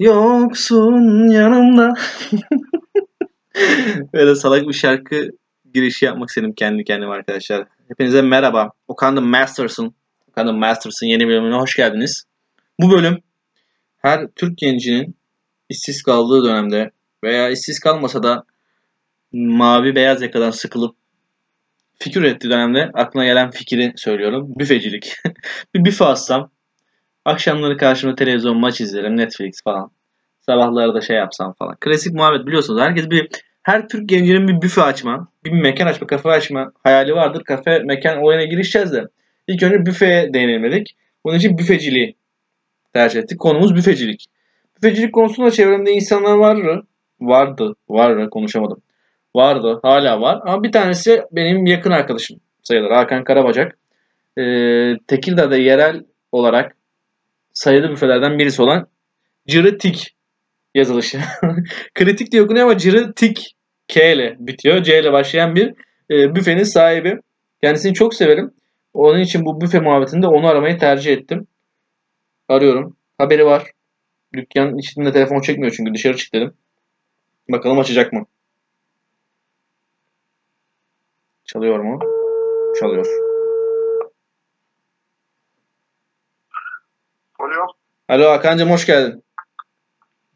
Yoksun yanımda. Böyle salak bir şarkı girişi yapmak istedim kendi kendime arkadaşlar. Hepinize merhaba. Okan the Masters'ın Okan the Masters'ın yeni bölümüne hoş geldiniz. Bu bölüm her Türk gencinin işsiz kaldığı dönemde veya işsiz kalmasa da mavi beyaz yakadan sıkılıp fikir ürettiği dönemde aklına gelen fikri söylüyorum. Büfecilik. bir büfe açsam. Akşamları karşımda televizyon maç izlerim. Netflix falan. Sabahları da şey yapsam falan. Klasik muhabbet biliyorsunuz. Herkes bir her Türk gencinin bir büfe açma, bir mekan açma, kafe açma hayali vardır. Kafe, mekan olayına girişeceğiz de. İlk önce büfeye değinemedik. Bunun için büfeciliği tercih ettik. Konumuz büfecilik. Büfecilik konusunda çevremde insanlar vardı. Vardı. Vardı. Konuşamadım. Vardı. Hala var. Ama bir tanesi benim yakın arkadaşım sayılır. Hakan Karabacak. Ee, Tekirdağ'da yerel olarak sayılı büfelerden birisi olan Cırıtik yazılışı. Kritik diye okunuyor ama Cırıtik K ile bitiyor. C ile başlayan bir e, büfenin sahibi. Kendisini çok severim. Onun için bu büfe muhabbetinde onu aramayı tercih ettim. Arıyorum. Haberi var. Dükkanın içinde telefon çekmiyor çünkü dışarı çık dedim. Bakalım açacak mı? Çalıyor mu? Çalıyor. Alo. Hakan'cığım hoş geldin.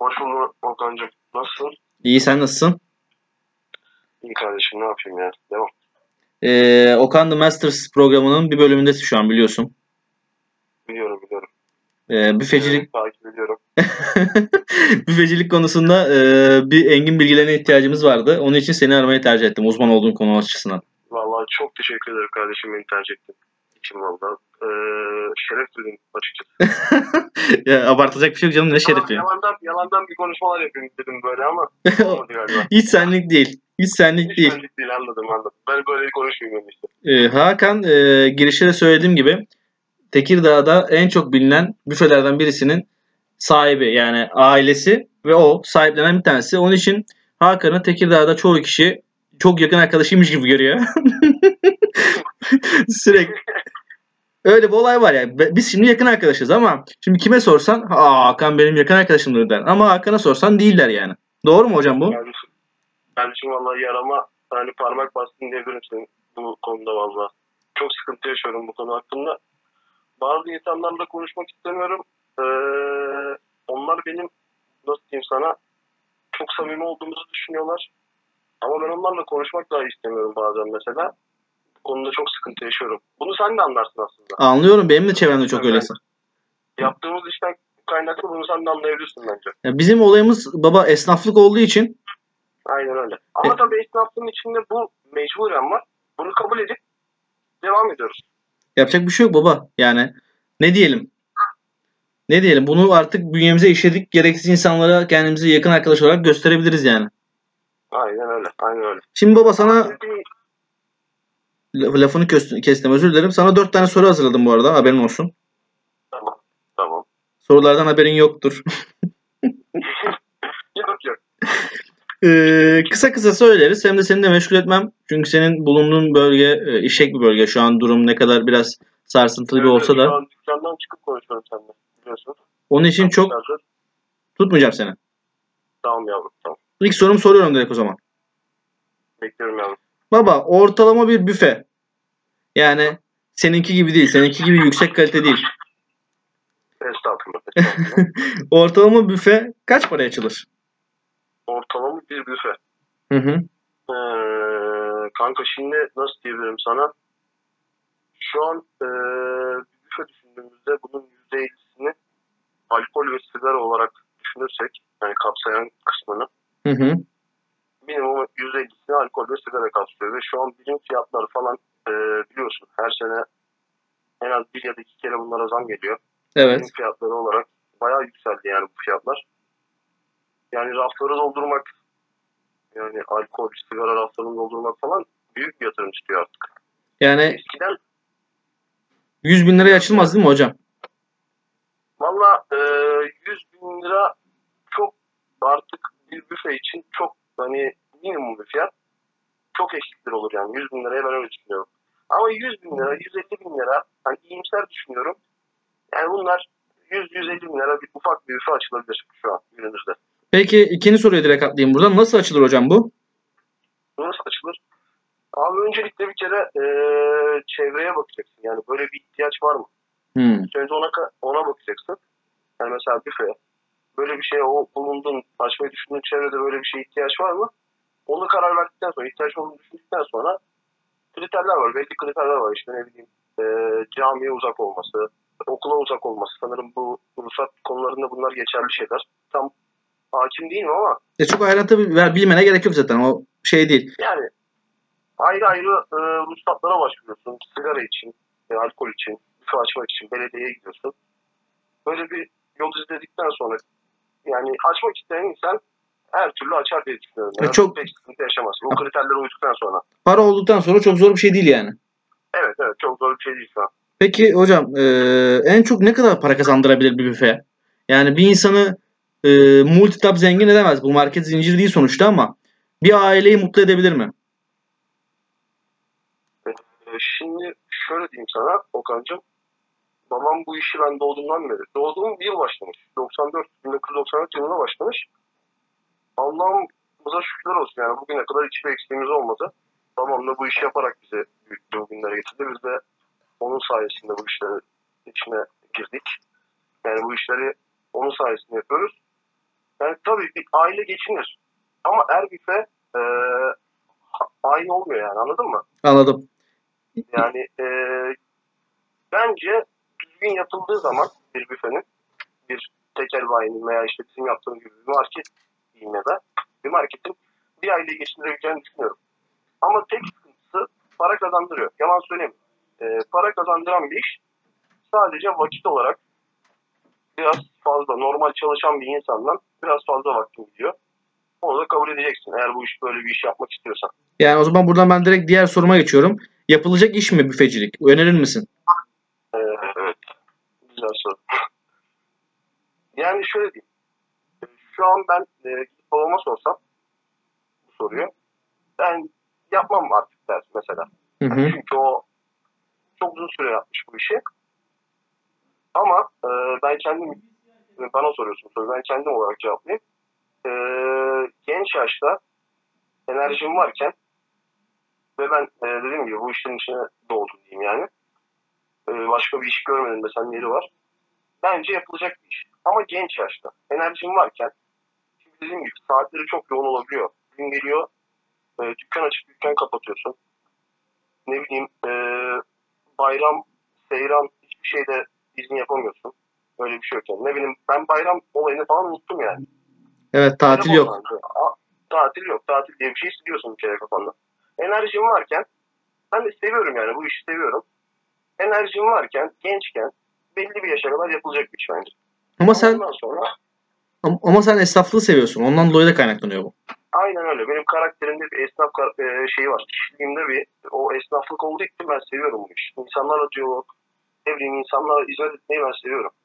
Hoş bulduk Volkan'cığım. Nasılsın? İyi sen nasılsın? İyi kardeşim ne yapayım ya. Devam. Ee, Okan The Masters programının bir bölümündesin şu an biliyorsun. Biliyorum biliyorum. Ee, büfecilik Evet, takip ediyorum. büfecilik konusunda e, bir engin bilgilerine ihtiyacımız vardı. Onun için seni aramayı tercih ettim uzman olduğun konu açısından. Vallahi çok teşekkür ederim kardeşim beni tercih ettin. İçim valla. Ee, şeref duydum açıkçası. ya, abartacak bir şey yok canım ne şerefi. Tamam, yalandan, yalandan bir konuşmalar yapayım dedim böyle ama. Hiç senlik değil. Hiç senlik Hiç değil. benlik değil anladım anladım. Ben böyle konuşmuyorum işte. Ee, Hakan e, girişte de söylediğim gibi Tekirdağ'da en çok bilinen büfelerden birisinin sahibi yani ailesi ve o sahiplenen bir tanesi. Onun için Hakan'ı Tekirdağ'da çoğu kişi çok yakın arkadaşıymış gibi görüyor. Sürekli. Öyle bir olay var yani. Biz şimdi yakın arkadaşız ama şimdi kime sorsan Aa, Hakan benim yakın arkadaşımdır der. Ama Hakan'a sorsan değiller yani. Doğru mu hocam bu? Kardeşim, kardeşim vallahi yarama hani parmak bastın diyebilirim senin bu konuda valla. Çok sıkıntı yaşıyorum bu konu hakkında. Bazı insanlarla konuşmak istemiyorum. Ee, onlar benim nasıl diyeyim sana çok samimi olduğumuzu düşünüyorlar. Ama ben onlarla konuşmak dahi istemiyorum bazen mesela. Konuda çok sıkıntı yaşıyorum. Bunu sen de anlarsın aslında. Anlıyorum benim de çevremde çok Evet. Yaptığımız işten kaynaklı bunu sen de anlayabilirsin bence. Ya bizim olayımız baba esnaflık olduğu için Aynen öyle. Ama E- tabii esnaflığın içinde bu mecburen var. Bunu kabul edip devam ediyoruz. Yapacak bir şey yok baba. Yani ne diyelim? Ne diyelim? Bunu artık bünyemize işledik. Gereksiz insanlara kendimizi yakın arkadaş olarak gösterebiliriz yani. Aynen öyle. Aynen öyle. Şimdi baba sana lafını kestim özür dilerim. Sana dört tane soru hazırladım bu arada. Haberin olsun. Tamam. Tamam. Sorulardan haberin yoktur. Yok yok. Ee, kısa kısa söyleriz. Hem de seni de meşgul etmem. Çünkü senin bulunduğun bölge e, işek bir bölge. Şu an durum ne kadar biraz sarsıntılı bir Evet, olsa Şu da. an dükkandan çıkıp konuşuyorum seninle. Biliyorsun. Onun için çok Hazır. tutmayacağım seni. Tamam yavrum. Tamam. İlk sorumu soruyorum direkt o zaman. Bekliyorum yavrum. Baba ortalama bir büfe. Yani seninki gibi değil. Seninki gibi yüksek kalite değil. Estağfurullah. estağfurullah. Ortalama büfe kaç paraya açılır? Ortalama bir büfe. Hı hı. Ee, kanka şimdi nasıl diyebilirim sana? Şu an bir büfe düşündüğümüzde bunun %50'sini alkol ve sigara olarak düşünürsek yani kapsayan kısmını Hı hı. Minimum %50'sini alkol ve sigara kapsıyor ve şu an birim fiyatları falan e, biliyorsun her sene en az bir ya da iki kere bunlara zam geliyor. Evet. Birim fiyatları olarak bayağı yükseldi yani bu fiyatlar. Yani rafları doldurmak yani alkol, sigara raflarını doldurmak falan büyük bir yatırım istiyor artık. Yani Eskiden 100 bin liraya açılmaz değil mi hocam? valla e, 100 bin lira çok artık bir büfe için çok hani minimum bir fiyat. Çok eşittir olur yani 100 bin liraya ben öyle düşünüyorum. Ama 100 bin lira, 150 bin lira hani iyimser düşünüyorum. Yani bunlar 100-150 bin lira bir ufak bir büfe açılabilir şu an günümüzde. Peki ikinci soruyu direkt atlayayım buradan. Nasıl açılır hocam bu? Nasıl açılır? Abi öncelikle bir kere e, çevreye bakacaksın. Yani böyle bir ihtiyaç var mı? Hmm. Önce ona, ona bakacaksın. Yani mesela büfe. Böyle bir şeye o bulunduğun, açmayı düşündüğün çevrede böyle bir şeye ihtiyaç var mı? Onu karar verdikten sonra, ihtiyaç olduğunu düşündükten sonra kriterler var. Belli kriterler var. İşte ne bileyim e, camiye uzak olması, okula uzak olması. Sanırım bu ruhsat konularında bunlar geçerli şeyler. Tam hakim değilim ama E çok ayrıntı bil- bilmene gerek yok zaten. O şey değil. yani ayrı ayrı e, ruhsatlara başvuruyorsun. Sigara için, e, alkol için, büfe açmak için belediyeye gidiyorsun. Böyle bir yol izledikten sonra yani açmak isteyen insan her türlü açar diye düşünüyorum. E, Yani çok- pek sıkıntı yaşamaz. O kriterlere uyduktan sonra. Para olduktan sonra çok zor bir şey değil yani. Evet evet çok zor bir şey değil şu an. Peki hocam e, en çok ne kadar para kazandırabilir bir büfe? Yani bir insanı e, multitap zengin edemez. Bu market zinciri değil sonuçta ama bir aileyi mutlu edebilir mi? E, Şimdi şöyle diyeyim sana Okan'cığım. Babam bu işi ben doğduğumdan beri. Doğduğum bir yıl başlamış. 94, 1994 yılında başlamış. Allah'ımıza şükürler olsun yani bugüne kadar hiçbir eksiğimiz olmadı. Babam da bu işi yaparak bizi büyüttü bugünlere getirdi. Biz de onun sayesinde bu işlerin içine girdik. Yani bu işleri onun sayesinde yapıyoruz. Yani tabii bir aile geçinir. Ama her büfe e, aynı olmuyor yani anladın mı? Anladım. Yani e, bence düzgün yapıldığı zaman bir büfenin, bir tekel bayinin veya işte bizim yaptığımız gibi bir market diyeyim ya da bir marketin bir aileyi geçindirebileceğini düşünüyorum. Ama tek sıkıntısı para kazandırıyor. Yalan söyleyeyim. E, para kazandıran bir iş sadece vakit olarak biraz fazla normal çalışan bir insandan biraz fazla vaktin gidiyor. Onu da kabul edeceksin eğer bu iş böyle bir iş yapmak istiyorsan. Yani o zaman buradan ben direkt diğer soruma geçiyorum. Yapılacak iş mi büfecilik? Önerir misin? Ee, evet. Güzel soru. Yani şöyle diyeyim. Şu an ben e, babama sorsam bu soruyu ben yapmam artık der mesela. Hı hı. Çünkü o çok uzun süre yapmış bu işi. Ama e, ben kendim bana soruyorsun soruyu. Ben kendim olarak cevaplayayım. E, genç yaşta enerjim varken ve ben e, dediğim gibi bu işlerin içine doğdum diyeyim yani. E, başka bir iş görmedim mesela yeri var. Bence yapılacak bir iş. Ama genç yaşta. Enerjim varken şimdi dediğim gibi saatleri çok yoğun olabiliyor. Gün geliyor e, dükkan açıp dükkan kapatıyorsun. Ne bileyim e, bayram, seyran hiçbir şeyde izin yapamıyorsun. Öyle bir şey yok. Ne bileyim ben bayram olayını falan unuttum yani. Evet tatil Bayram yok. tatil yok. Tatil diye bir şey istiyorsun bir kere kafanda. Enerjim varken ben de seviyorum yani bu işi seviyorum. Enerjim varken, gençken belli bir yaşa kadar yapılacak bir iş bence. Ama sen Ondan sonra ama ama sen esnaflığı seviyorsun. Ondan dolayı da kaynaklanıyor bu. aynen öyle. Benim karakterimde bir esnaf kar- e, şeyi var. Kişiliğimde bir o esnaflık olduğu için ben seviyorum bu işi. İnsanlarla diyalog, ne bileyim insanlarla hizmet etmeyi ben seviyorum. O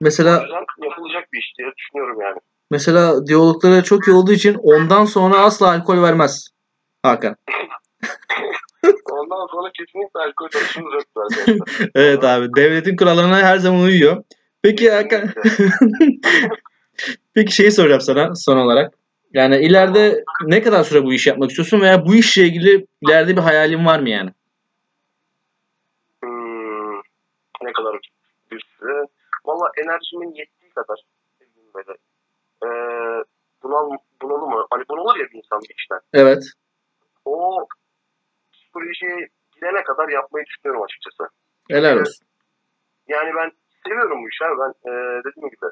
Mesela yüzden yapılacak bir iş diye düşünüyorum yani. mesela diyalogları çok iyi olduğu için ondan sonra asla alkol vermez. Hakan. Ondan sonra kesinlikle alkol çalışımız arkadaşlar. Evet abi. Devletin kurallarına her zaman uyuyor. Peki Hakan. Peki şeyi soracağım sana son olarak. Yani ileride ne kadar süre bu işi yapmak istiyorsun veya bu işle ilgili ileride bir hayalin var mı yani? Hmm, ne kadar bir süre. Valla enerjimin yettiği kadar böyle. Ee, bunal, bunalı mı? Hani bunalır ya bir insan bir işten. Evet. O psikolojiye gidene kadar yapmayı düşünüyorum açıkçası. Helal olsun. Yani ben seviyorum bu işi abi. Ben e, dediğim gibi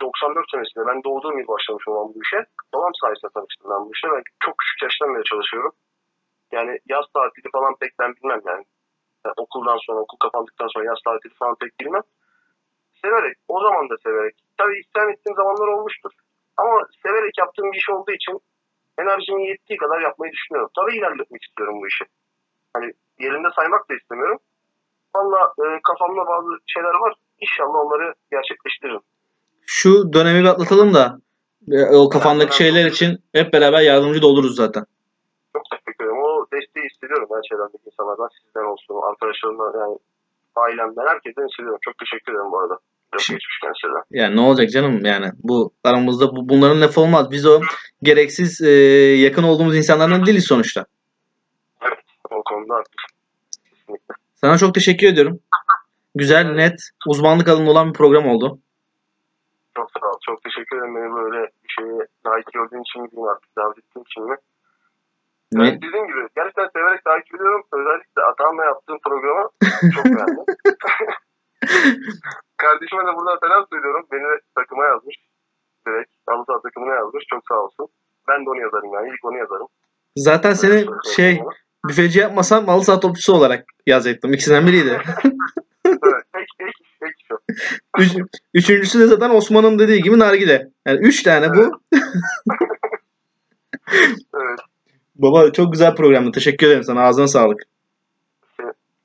94 senesinde ben doğduğum yıl başlamış olan bu işe. Babam sayesinde tanıştım ben bu işe. Ben çok küçük yaştan beri çalışıyorum. Yani yaz tatili falan pek ben bilmem yani. Yani okuldan sonra, okul kapandıktan sonra yaz tatili falan pek bilmem. Severek, o zaman da severek. Tabii isyan ettiğim zamanlar olmuştur. Ama severek yaptığım bir iş olduğu için enerjimin yettiği kadar yapmayı düşünüyorum. Tabii ilerletmek istiyorum bu işi. Hani yerinde saymak da istemiyorum. Valla e, kafamda bazı şeyler var. İnşallah onları gerçekleştiririm. Şu dönemi bir atlatalım da e, o kafandaki şeyler için hep beraber yardımcı da oluruz zaten. Çok teşekkür ederim. O desteği hissediyorum ben çevremdeki insanlardan. Sizden olsun, arkadaşlarımdan yani ailemden, herkesten hissediyorum. Çok teşekkür ederim bu arada. Çok Şey- geçmiş kendisine. Yani ne olacak canım yani bu aramızda bu, bunların lafı olmaz. Biz o gereksiz e, yakın olduğumuz insanlardan değiliz sonuçta. O konuda haklısın. Sana çok teşekkür ediyorum. Güzel, net, uzmanlık alanı olan bir program oldu. Çok sağ ol. Çok teşekkür ederim beni böyle bir şeye layık gördüğün için mi artık davet ettiğin için mi? Ben Ne? dediğim gibi gerçekten severek takip ediyorum. Özellikle Atan'la yaptığım programı çok beğendim. Kardeşime de buradan selam söylüyorum. Beni de takıma yazmış. Direkt saha takımına yazmış. Çok sağ olsun. Ben de onu yazarım yani. İlk onu yazarım. Zaten seni şey büfeci yapmasam halı saha topçusu olarak yazacaktım. İkisinden biriydi. Evet. Tek, tek, tek şu. Üç, üçüncüsü de zaten Osman'ın dediği gibi nargile. Yani üç tane bu. Evet. Baba çok güzel programdı. Teşekkür ederim sana. Ağzına sağlık.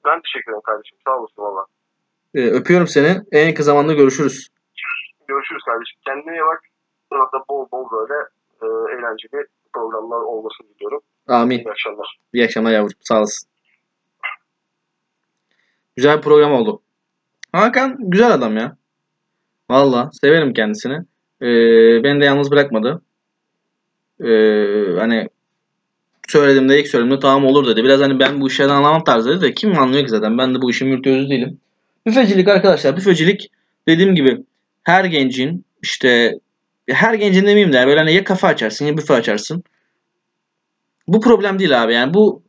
Ben teşekkür ederim kardeşim. Sağ olasın valla. Ee, öpüyorum seni. En kısa zamanda görüşürüz. Görüşürüz kardeşim. Kendine iyi bak. Sonra bol bol böyle e, eğlenceli programlar olmasını diliyorum. Amin. İyi akşamlar. İyi akşamlar yavrum. Sağ olasın. Güzel program oldu. Hakan güzel adam ya. Valla severim kendisini. Ee, beni de yalnız bırakmadı. Ee, hani söylediğimde ilk söylediğimde tamam olur dedi. Biraz hani ben bu işlerden anlamam tarzı dedi de kim anlıyor ki zaten. Ben de bu işin virtüözü değilim. Büfecilik arkadaşlar. Büfecilik dediğim gibi her gencin işte her gencin demeyeyim de böyle hani ya kafa açarsın ya büfe açarsın. Bu problem değil abi yani bu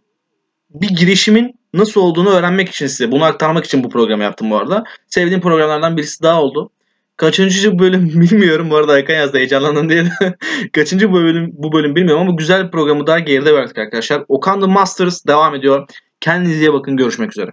bir girişimin nasıl olduğunu öğrenmek için size bunu aktarmak için bu programı yaptım bu arada. Sevdiğim programlardan birisi daha oldu. Kaçıncı bölüm bilmiyorum bu arada Hakan yazdı heyecanlandım diye. Kaçıncı bölüm bu bölüm bilmiyorum ama güzel bir programı daha geride bıraktık arkadaşlar. Okan The Masters devam ediyor. Kendinize iyi bakın görüşmek üzere.